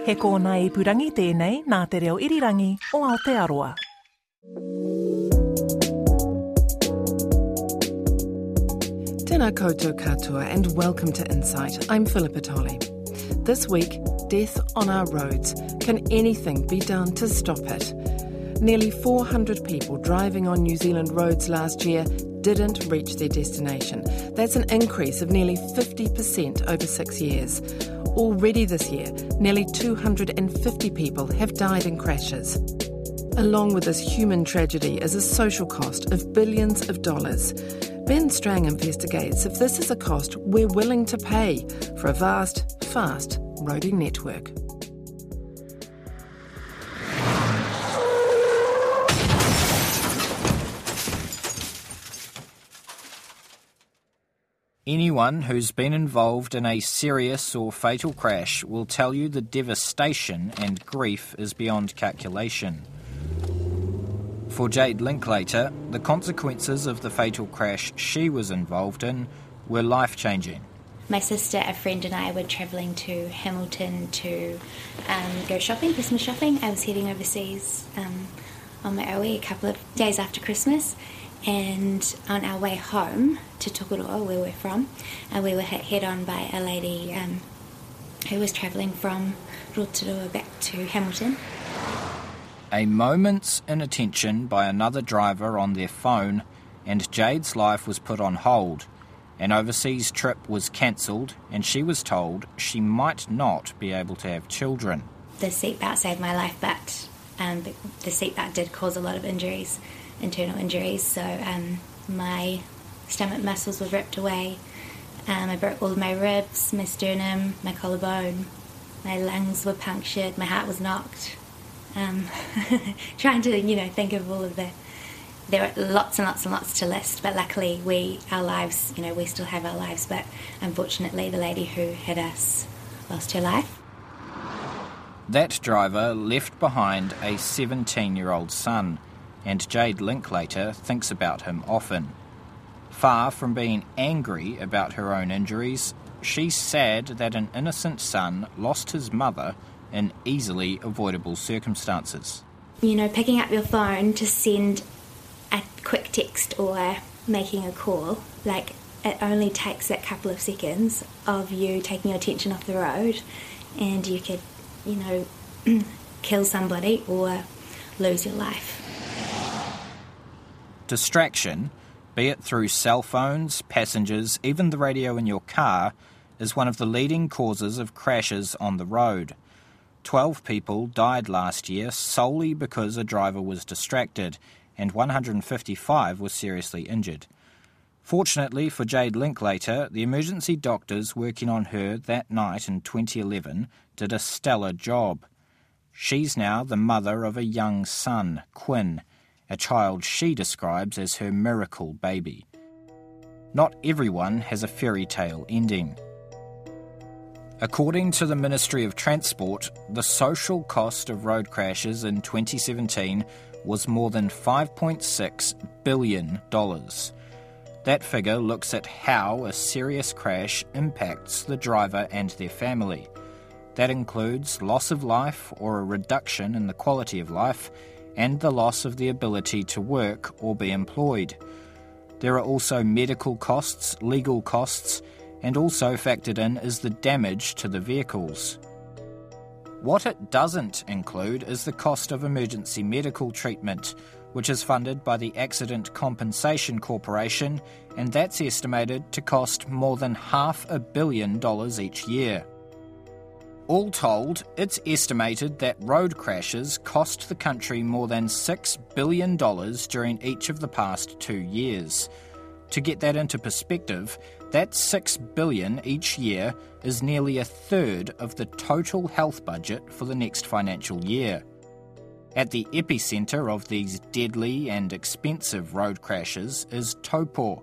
He kōna i purangi tēnei nā te reo irirangi o Aotearoa. Tēnā koutou katoa and welcome to Insight. I'm Philippa Tolley. This week, death on our roads. Can anything be done to stop it? Nearly 400 people driving on New Zealand roads last year didn't reach their destination. That's an increase of nearly 50% over six years. Already this year, nearly 250 people have died in crashes. Along with this human tragedy is a social cost of billions of dollars. Ben Strang investigates if this is a cost we're willing to pay for a vast, fast roading network. Anyone who's been involved in a serious or fatal crash will tell you the devastation and grief is beyond calculation. For Jade Linklater, the consequences of the fatal crash she was involved in were life changing. My sister, a friend, and I were travelling to Hamilton to um, go shopping, Christmas shopping. I was heading overseas um, on my OE a couple of days after Christmas, and on our way home to Tokoroa, where we're from, uh, we were hit head on by a lady um, who was travelling from Rotorua back to Hamilton. A moment's inattention by another driver on their phone, and Jade's life was put on hold. An overseas trip was cancelled, and she was told she might not be able to have children. The seatbelt saved my life, but um, the seatbelt did cause a lot of injuries, internal injuries. So um, my stomach muscles were ripped away. Um, I broke all of my ribs, my sternum, my collarbone. My lungs were punctured. My heart was knocked. Um, trying to, you know, think of all of the. There are lots and lots and lots to list, but luckily we, our lives, you know, we still have our lives. But unfortunately, the lady who hit us lost her life. That driver left behind a 17 year old son, and Jade Linklater thinks about him often. Far from being angry about her own injuries, she's sad that an innocent son lost his mother in easily avoidable circumstances. You know, picking up your phone to send a quick text or making a call, like it only takes that couple of seconds of you taking your attention off the road and you could, you know, kill somebody or lose your life. Distraction, be it through cell phones, passengers, even the radio in your car, is one of the leading causes of crashes on the road. 12 people died last year solely because a driver was distracted, and 155 were seriously injured. Fortunately for Jade Linklater, the emergency doctors working on her that night in 2011 did a stellar job. She's now the mother of a young son, Quinn, a child she describes as her miracle baby. Not everyone has a fairy tale ending. According to the Ministry of Transport, the social cost of road crashes in 2017 was more than $5.6 billion. That figure looks at how a serious crash impacts the driver and their family. That includes loss of life or a reduction in the quality of life, and the loss of the ability to work or be employed. There are also medical costs, legal costs, and also factored in is the damage to the vehicles. What it doesn't include is the cost of emergency medical treatment, which is funded by the Accident Compensation Corporation, and that's estimated to cost more than half a billion dollars each year. All told, it's estimated that road crashes cost the country more than $6 billion during each of the past two years. To get that into perspective, that 6 billion each year is nearly a third of the total health budget for the next financial year. At the epicentre of these deadly and expensive road crashes is Taupo,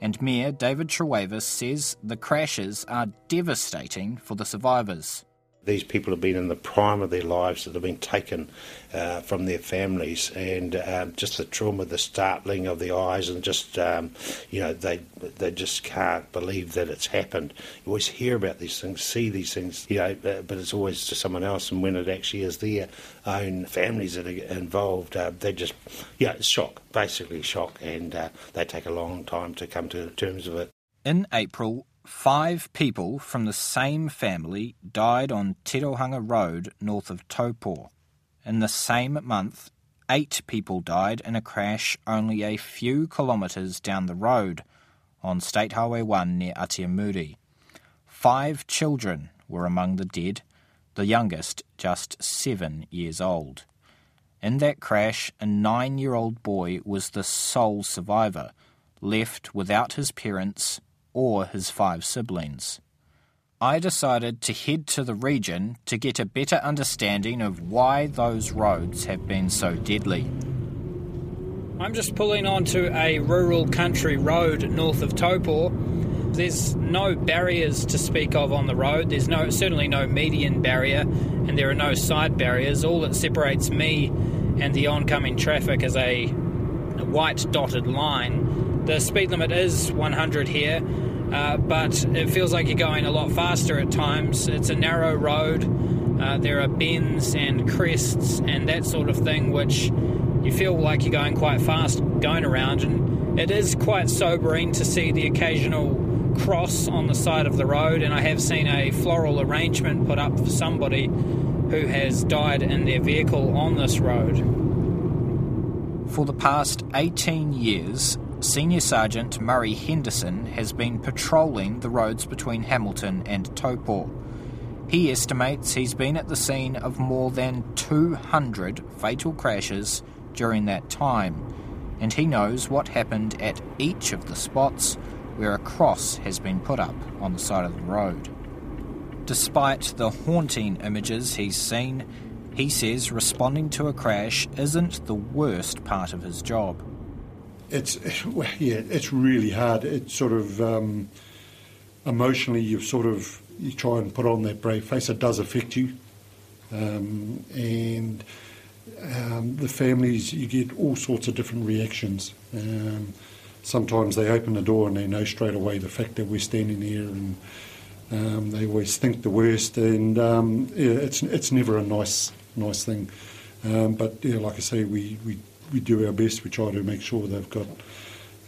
and Mayor David Trewavas says the crashes are devastating for the survivors. These people have been in the prime of their lives that have been taken uh, from their families, and um, just the trauma, the startling of the eyes, and just um, you know they they just can't believe that it's happened. You always hear about these things, see these things, you know, uh, but it's always to someone else, and when it actually is their own families that are involved, uh, they just yeah, it's shock, basically shock, and uh, they take a long time to come to terms with it. In April, Five people from the same family died on Tirohanga Road north of Taupo. In the same month, eight people died in a crash only a few kilometres down the road on State Highway 1 near Atiamuri. Five children were among the dead, the youngest just seven years old. In that crash, a nine year old boy was the sole survivor, left without his parents or his five siblings. I decided to head to the region to get a better understanding of why those roads have been so deadly. I'm just pulling onto a rural country road north of Taupo. There's no barriers to speak of on the road. There's no certainly no median barrier and there are no side barriers. All that separates me and the oncoming traffic is a white dotted line the speed limit is 100 here, uh, but it feels like you're going a lot faster at times. It's a narrow road. Uh, there are bends and crests and that sort of thing, which you feel like you're going quite fast going around. And it is quite sobering to see the occasional cross on the side of the road. And I have seen a floral arrangement put up for somebody who has died in their vehicle on this road. For the past 18 years, Senior Sergeant Murray Henderson has been patrolling the roads between Hamilton and Taupo. He estimates he's been at the scene of more than 200 fatal crashes during that time, and he knows what happened at each of the spots where a cross has been put up on the side of the road. Despite the haunting images he's seen, he says responding to a crash isn't the worst part of his job it's yeah, it's really hard. It's sort of um, emotionally, you sort of you try and put on that brave face. It does affect you, um, and um, the families you get all sorts of different reactions. Um, sometimes they open the door and they know straight away the fact that we're standing there, and um, they always think the worst. And um, yeah, it's it's never a nice nice thing. but yeah, like I say, we, we we do our best. We try to make sure they've got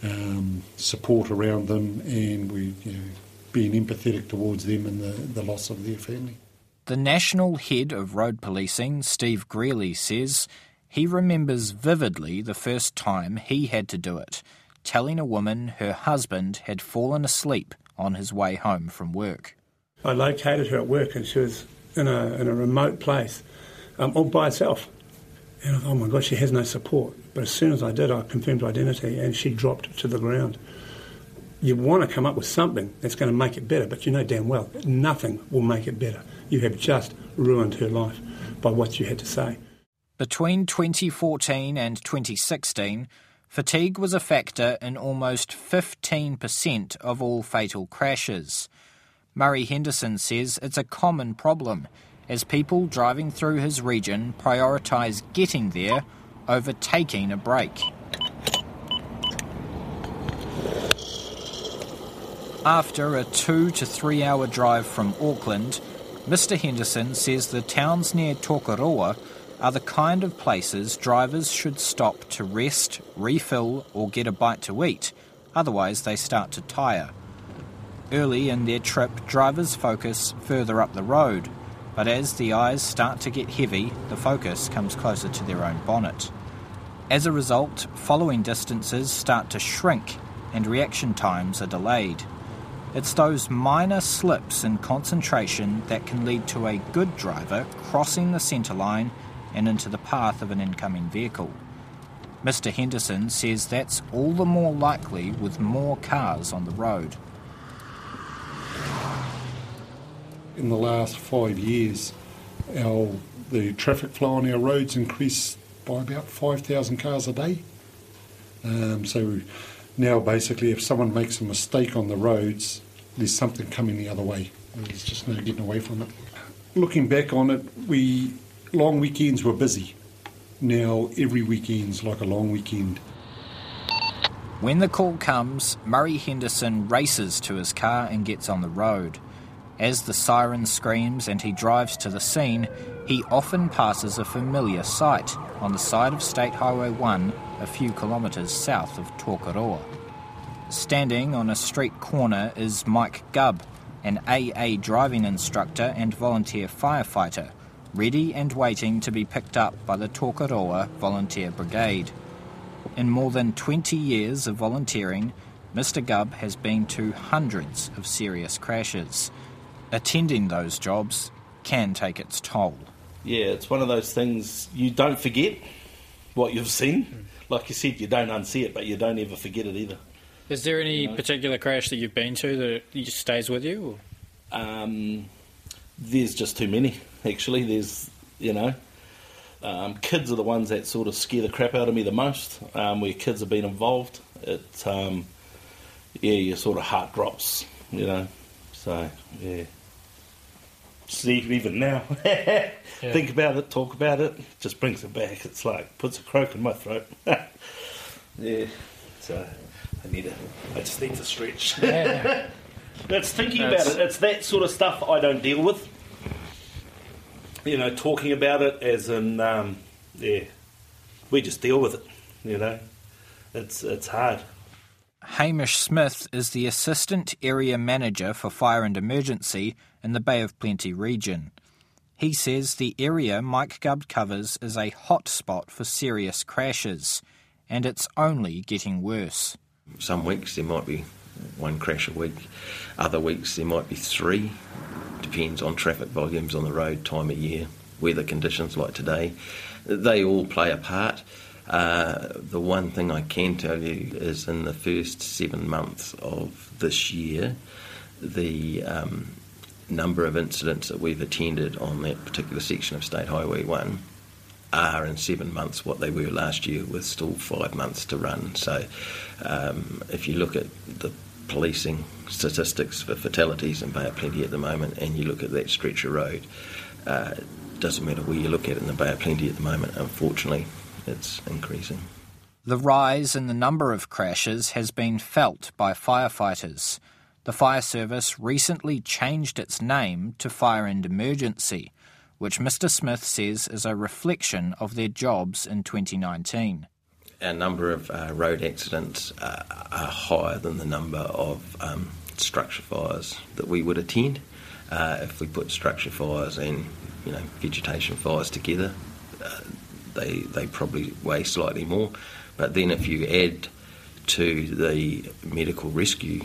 um, support around them, and we you know, being empathetic towards them and the, the loss of their family. The national head of road policing, Steve Greally, says he remembers vividly the first time he had to do it, telling a woman her husband had fallen asleep on his way home from work. I located her at work, and she was in a in a remote place, um, all by herself. And I thought, oh my God, she has no support. But as soon as I did, I confirmed identity and she dropped to the ground. You want to come up with something that's going to make it better, but you know damn well nothing will make it better. You have just ruined her life by what you had to say. Between 2014 and 2016, fatigue was a factor in almost 15% of all fatal crashes. Murray Henderson says it's a common problem as people driving through his region prioritise getting there over taking a break. After a two to three hour drive from Auckland, Mr. Henderson says the towns near Tokoroa are the kind of places drivers should stop to rest, refill, or get a bite to eat, otherwise, they start to tire. Early in their trip, drivers focus further up the road but as the eyes start to get heavy, the focus comes closer to their own bonnet. As a result, following distances start to shrink and reaction times are delayed. It's those minor slips in concentration that can lead to a good driver crossing the centre line and into the path of an incoming vehicle. Mr. Henderson says that's all the more likely with more cars on the road. In the last five years, our the traffic flow on our roads increased by about 5,000 cars a day. Um, so now, basically, if someone makes a mistake on the roads, there's something coming the other way. There's just no getting away from it. looking back on it, we long weekends were busy. Now every weekend's like a long weekend. When the call comes, Murray Henderson races to his car and gets on the road. As the siren screams and he drives to the scene, he often passes a familiar sight on the side of State Highway 1 a few kilometres south of Tokoroa. Standing on a street corner is Mike Gubb, an AA driving instructor and volunteer firefighter, ready and waiting to be picked up by the Tokoroa Volunteer Brigade. In more than 20 years of volunteering, Mr. Gubb has been to hundreds of serious crashes. Attending those jobs can take its toll. Yeah, it's one of those things you don't forget what you've seen. Like you said, you don't unsee it, but you don't ever forget it either. Is there any particular crash that you've been to that just stays with you? Um, there's just too many, actually. There's, you know, um, kids are the ones that sort of scare the crap out of me the most. Um, where kids have been involved, it, um, yeah, your sort of heart drops, you know. So, yeah. See, even now, think about it, talk about it, just brings it back. It's like puts a croak in my throat. yeah, so I need to, I just need to stretch. Yeah. That's thinking That's- about it. It's that sort of stuff I don't deal with. You know, talking about it as in, um, yeah, we just deal with it. You know, it's it's hard. Hamish Smith is the Assistant Area Manager for Fire and Emergency in the Bay of Plenty region. He says the area Mike Gubb covers is a hot spot for serious crashes, and it's only getting worse. Some weeks there might be one crash a week, other weeks there might be three. Depends on traffic volumes on the road, time of year, weather conditions like today. They all play a part. Uh, the one thing I can tell you is in the first seven months of this year, the um, number of incidents that we've attended on that particular section of State Highway 1 are in seven months what they were last year, with still five months to run. So, um, if you look at the policing statistics for fatalities in Bay of Plenty at the moment, and you look at that stretch of road, uh, doesn't matter where you look at it in the Bay of Plenty at the moment. Unfortunately, it's increasing. The rise in the number of crashes has been felt by firefighters. The fire service recently changed its name to Fire and Emergency, which Mr. Smith says is a reflection of their jobs in 2019. Our number of uh, road accidents uh, are higher than the number of um, structure fires that we would attend. Uh, if we put structure fires and you know vegetation fires together, uh, they they probably weigh slightly more. But then if you add to the medical rescue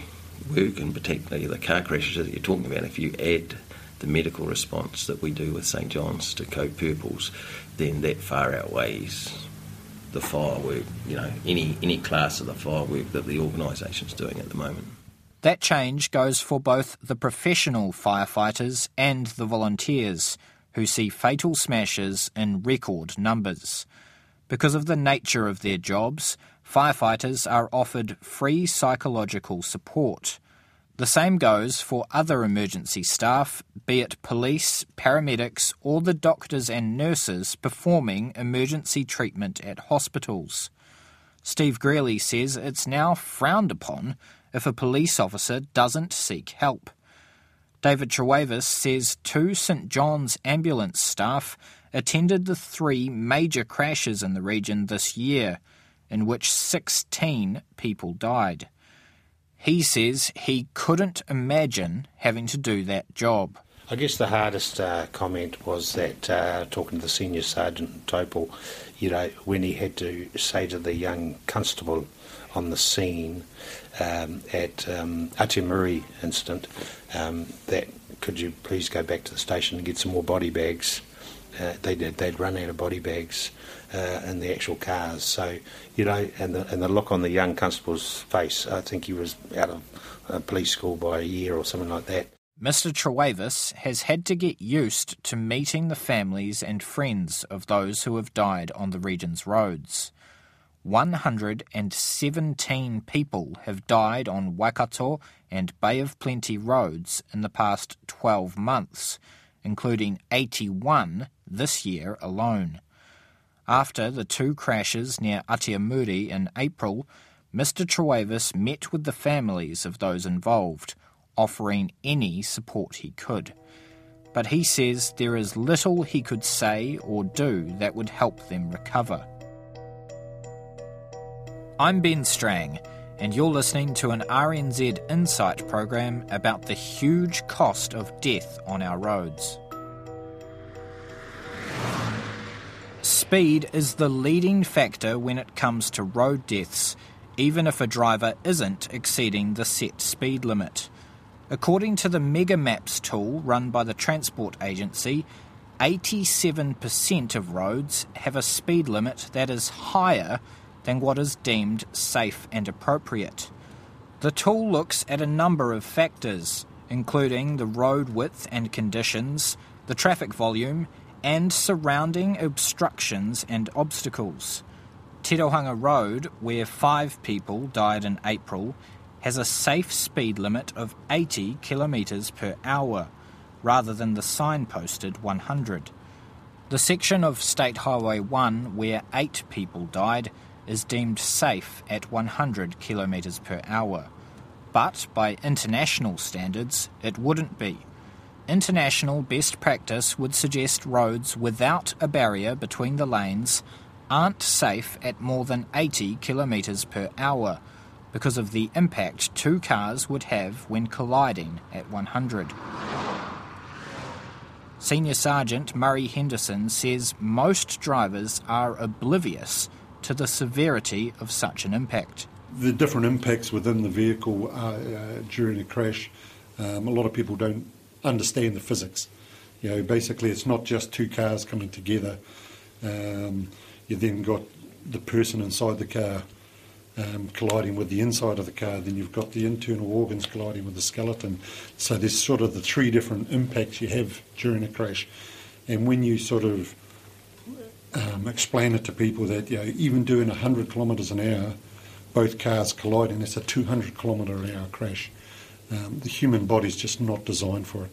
work and particularly the car crashes that you're talking about, if you add the medical response that we do with St John's to Code Purples, then that far outweighs the firework, you know, any any class of the firework that the organisation's doing at the moment. That change goes for both the professional firefighters and the volunteers, who see fatal smashes in record numbers. Because of the nature of their jobs, firefighters are offered free psychological support. The same goes for other emergency staff, be it police, paramedics, or the doctors and nurses performing emergency treatment at hospitals. Steve Greally says it's now frowned upon if a police officer doesn't seek help. David Trewavas says two St John's ambulance staff attended the three major crashes in the region this year, in which 16 people died. He says he couldn't imagine having to do that job. I guess the hardest uh, comment was that uh, talking to the senior sergeant Topol, you know, when he had to say to the young constable on the scene um, at um, incident um, that could you please go back to the station and get some more body bags. Uh, they did. They'd run out of body bags uh, in the actual cars. So you know, and the and the look on the young constable's face. I think he was out of uh, police school by a year or something like that. Mr. Trewavas has had to get used to meeting the families and friends of those who have died on the region's roads. 117 people have died on Waikato and Bay of Plenty roads in the past 12 months, including 81 this year alone. After the two crashes near Atiamuri in April, Mr. Trewavas met with the families of those involved, offering any support he could. But he says there is little he could say or do that would help them recover. I'm Ben Strang, and you're listening to an RNZ Insight program about the huge cost of death on our roads. Speed is the leading factor when it comes to road deaths, even if a driver isn't exceeding the set speed limit. According to the MegaMaps tool run by the Transport Agency, 87% of roads have a speed limit that is higher than what is deemed safe and appropriate. The tool looks at a number of factors, including the road width and conditions, the traffic volume, and surrounding obstructions and obstacles. Tirohanga Road, where five people died in April, has a safe speed limit of 80 kilometres per hour, rather than the signposted 100. The section of State Highway 1 where eight people died is deemed safe at 100 kilometres per hour. But by international standards, it wouldn't be. International best practice would suggest roads without a barrier between the lanes aren't safe at more than 80 kilometres per hour because of the impact two cars would have when colliding at 100. Senior Sergeant Murray Henderson says most drivers are oblivious to the severity of such an impact. The different impacts within the vehicle uh, uh, during a crash, um, a lot of people don't understand the physics. You know, basically, it's not just two cars coming together. Um, you then got the person inside the car um, colliding with the inside of the car. Then you've got the internal organs colliding with the skeleton. So there's sort of the three different impacts you have during a crash. And when you sort of um, explain it to people that you know, even doing 100 kilometres an hour, both cars colliding, it's a 200 kilometre an hour crash. Um, the human body's just not designed for it.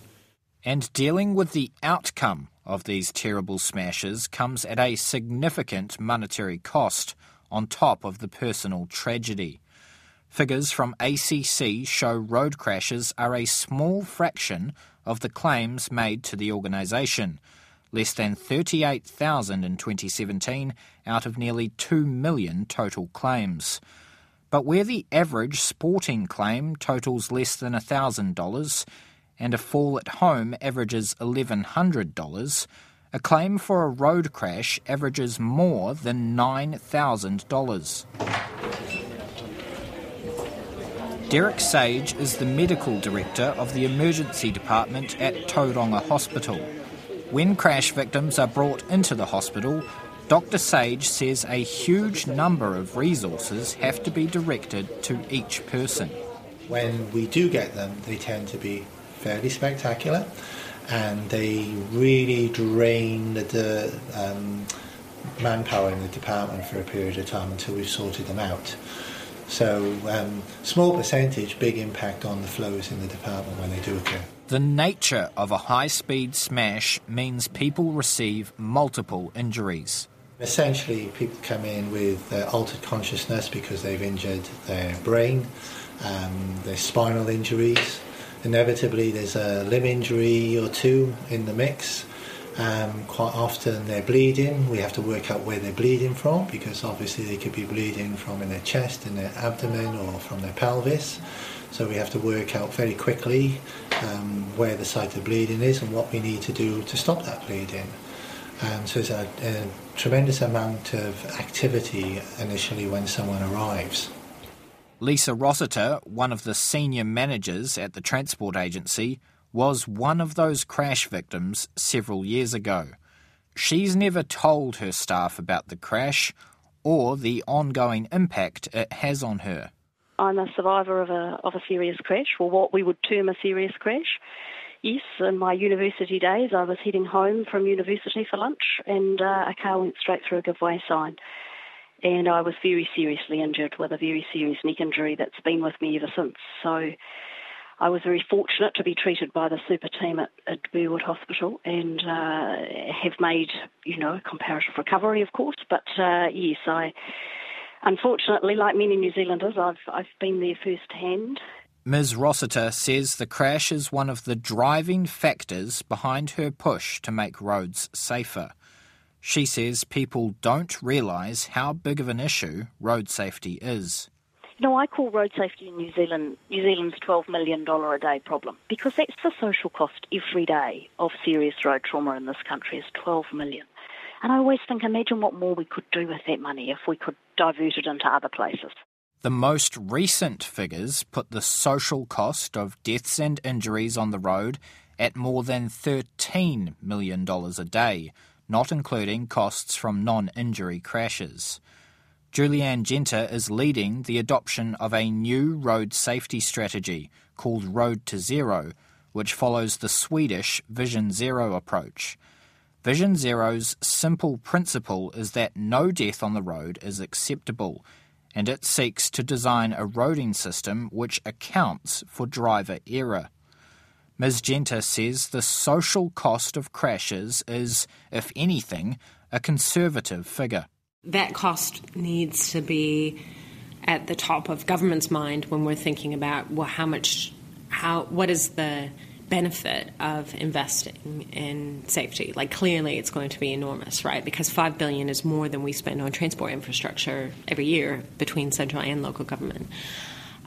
And dealing with the outcome of these terrible smashes comes at a significant monetary cost on top of the personal tragedy. Figures from ACC show road crashes are a small fraction of the claims made to the organisation less than 38,000 in 2017 out of nearly 2 million total claims. But where the average sporting claim totals less than $1,000 and a fall at home averages $1,100, a claim for a road crash averages more than $9,000. Derek Sage is the medical director of the emergency department at Tauranga Hospital. When crash victims are brought into the hospital, Dr. Sage says a huge number of resources have to be directed to each person. When we do get them, they tend to be fairly spectacular and they really drain the um, manpower in the department for a period of time until we've sorted them out. So, um, small percentage, big impact on the flows in the department when they do occur. The nature of a high speed smash means people receive multiple injuries. Essentially, people come in with uh, altered consciousness because they've injured their brain, um, their spinal injuries. Inevitably, there's a limb injury or two in the mix. Um, quite often they're bleeding. We have to work out where they're bleeding from because obviously they could be bleeding from in their chest, in their abdomen, or from their pelvis. So we have to work out very quickly um, where the site of bleeding is and what we need to do to stop that bleeding. Um, so there's a, a tremendous amount of activity initially when someone arrives. Lisa Rossiter, one of the senior managers at the transport agency, was one of those crash victims several years ago. She's never told her staff about the crash or the ongoing impact it has on her. I'm a survivor of a of a serious crash, or what we would term a serious crash. Yes, in my university days, I was heading home from university for lunch, and uh, a car went straight through a giveaway sign, and I was very seriously injured with a very serious neck injury that's been with me ever since. So. I was very fortunate to be treated by the super team at, at Burwood Hospital and uh, have made, you know, a comparative recovery, of course. But uh, yes, I unfortunately, like many New Zealanders, I've I've been there firsthand. Ms. Rossiter says the crash is one of the driving factors behind her push to make roads safer. She says people don't realise how big of an issue road safety is. You know, I call road safety in New Zealand New Zealand's $12 million a day problem because that's the social cost every day of serious road trauma in this country is 12 million. And I always think, imagine what more we could do with that money if we could divert it into other places. The most recent figures put the social cost of deaths and injuries on the road at more than $13 million a day, not including costs from non injury crashes. Julie Anne Genter is leading the adoption of a new road safety strategy called Road to Zero, which follows the Swedish Vision Zero approach. Vision Zero's simple principle is that no death on the road is acceptable, and it seeks to design a roading system which accounts for driver error. Ms. Genter says the social cost of crashes is, if anything, a conservative figure. That cost needs to be at the top of government's mind when we're thinking about well how much how what is the benefit of investing in safety? Like clearly it's going to be enormous right? Because 5 billion is more than we spend on transport infrastructure every year between central and local government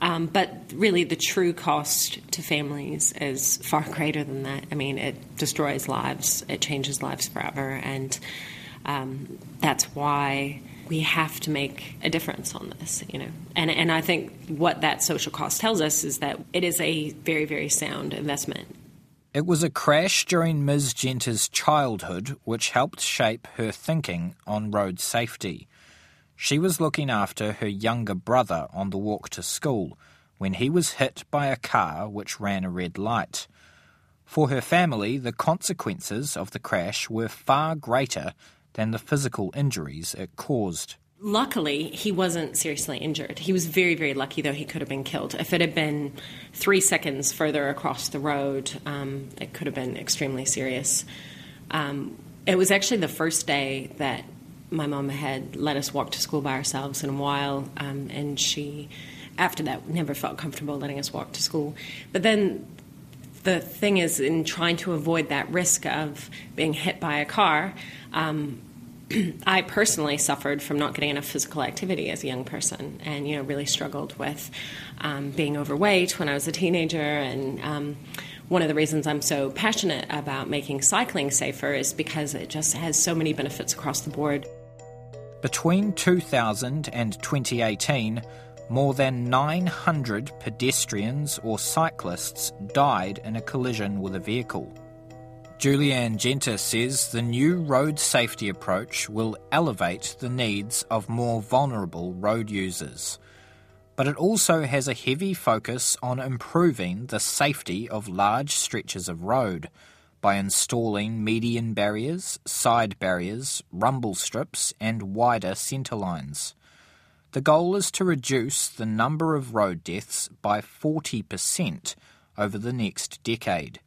um, but really the true cost to families is far greater than that i mean it destroys lives it changes lives forever and um, that's why we have to make a difference on this, you know. And and I think what that social cost tells us is that it is a very very sound investment. It was a crash during Ms. Genter's childhood which helped shape her thinking on road safety. She was looking after her younger brother on the walk to school when he was hit by a car which ran a red light. For her family, the consequences of the crash were far greater than the physical injuries it caused. Luckily, he wasn't seriously injured. He was very, very lucky, though he could have been killed. If it had been three seconds further across the road, um, it could have been extremely serious. Um, it was actually the first day that my mom had let us walk to school by ourselves in a while, um, and she, after that, never felt comfortable letting us walk to school. But then the thing is, in trying to avoid that risk of being hit by a car, um, I personally suffered from not getting enough physical activity as a young person, and you know really struggled with um, being overweight when I was a teenager. And um, one of the reasons I'm so passionate about making cycling safer is because it just has so many benefits across the board. Between 2000 and 2018, more than 900 pedestrians or cyclists died in a collision with a vehicle. Julie Anne Genter says the new road safety approach will elevate the needs of more vulnerable road users. But it also has a heavy focus on improving the safety of large stretches of road by installing median barriers, side barriers, rumble strips, and wider centre lines. The goal is to reduce the number of road deaths by 40% over the next decade.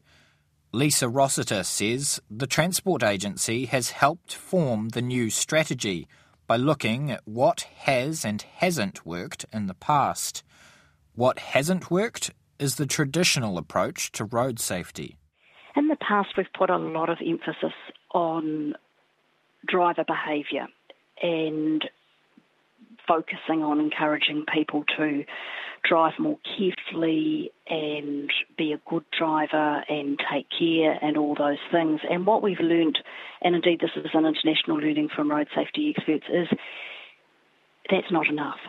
Lisa Rossiter says the Transport Agency has helped form the new strategy by looking at what has and hasn't worked in the past. What hasn't worked is the traditional approach to road safety. In the past, we've put a lot of emphasis on driver behaviour and focusing on encouraging people to drive more carefully and be a good driver and take care and all those things. And what we've learned, and indeed this is an international learning from road safety experts, is that's not enough.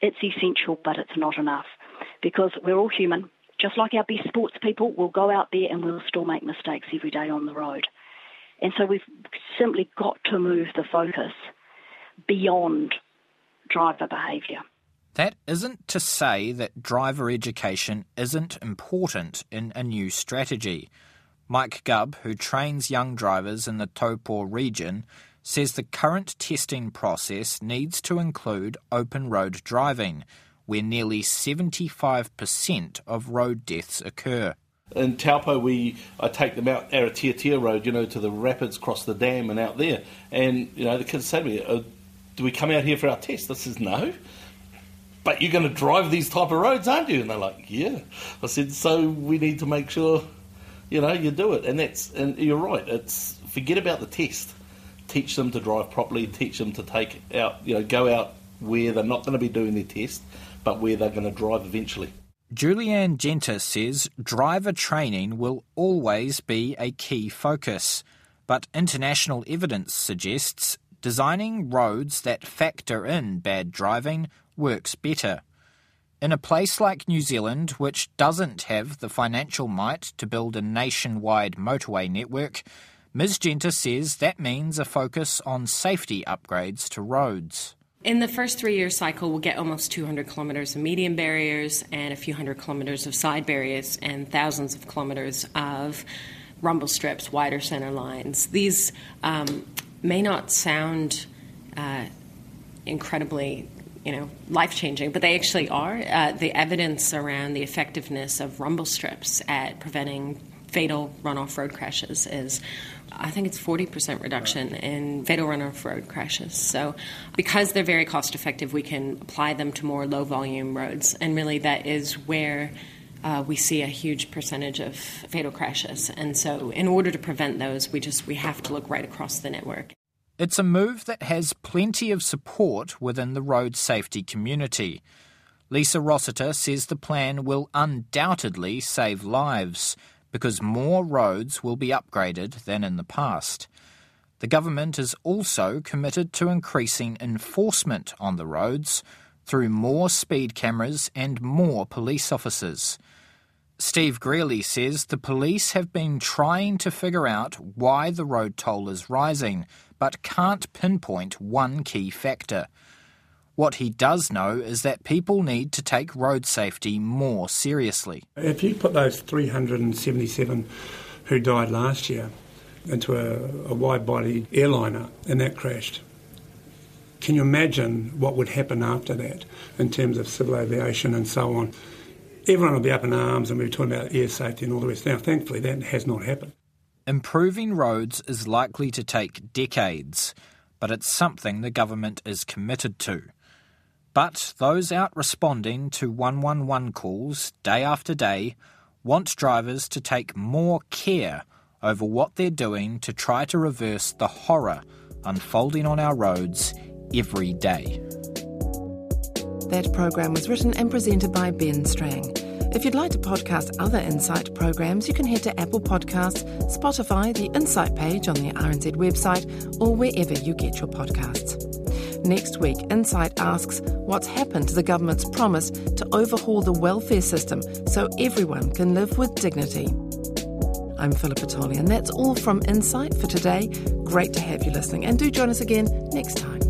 It's essential, but it's not enough because we're all human. Just like our best sports people, we'll go out there and we'll still make mistakes every day on the road. And so we've simply got to move the focus beyond driver behaviour. That isn't to say that driver education isn't important in a new strategy. Mike Gubb, who trains young drivers in the Taupo region, says the current testing process needs to include open road driving, where nearly 75% of road deaths occur. In Taupo, we I take them out Aratiatia Road, you know, to the rapids, cross the dam, and out there. And you know, the kids say to me, oh, "Do we come out here for our test?" I says, "No." But you're going to drive these type of roads, aren't you? And they're like, "Yeah." I said, "So we need to make sure, you know, you do it." And that's and you're right. It's forget about the test. Teach them to drive properly. Teach them to take out, you know, go out where they're not going to be doing their test, but where they're going to drive eventually. Julie Anne Genter says driver training will always be a key focus, but international evidence suggests designing roads that factor in bad driving works better. In a place like New Zealand, which doesn't have the financial might to build a nationwide motorway network, Ms. Genter says that means a focus on safety upgrades to roads. In the first three year cycle, we'll get almost 200 kilometres of median barriers and a few hundred kilometres of side barriers and thousands of kilometres of rumble strips, wider centre lines. These um, may not sound uh, incredibly you know, life changing, but they actually are. Uh, the evidence around the effectiveness of rumble strips at preventing fatal runoff road crashes is I think it's 40% reduction in fatal runoff road crashes. So, because they're very cost effective, we can apply them to more low volume roads. And really, that is where uh, we see a huge percentage of fatal crashes. And so, in order to prevent those, we just we have to look right across the network. It's a move that has plenty of support within the road safety community. Lisa Rossiter says the plan will undoubtedly save lives because more roads will be upgraded than in the past. The government is also committed to increasing enforcement on the roads through more speed cameras and more police officers. Steve Greally says the police have been trying to figure out why the road toll is rising, but can't pinpoint one key factor. What he does know is that people need to take road safety more seriously. If you put those 377 who died last year into a, a wide body airliner and that crashed, can you imagine what would happen after that in terms of civil aviation and so on? Everyone will be up in arms and we are talking about air safety and all the rest. Now, thankfully, that has not happened. Improving roads is likely to take decades, but it's something the government is committed to. But those out responding to 111 calls day after day want drivers to take more care over what they're doing to try to reverse the horror unfolding on our roads every day. That program was written and presented by Ben Strang. If you'd like to podcast other Insight programs, you can head to Apple Podcasts, Spotify, the Insight page on the RNZ website, or wherever you get your podcasts. Next week, Insight asks what's happened to the government's promise to overhaul the welfare system so everyone can live with dignity. I'm Philippa Tolley, and that's all from Insight for today. Great to have you listening, and do join us again next time.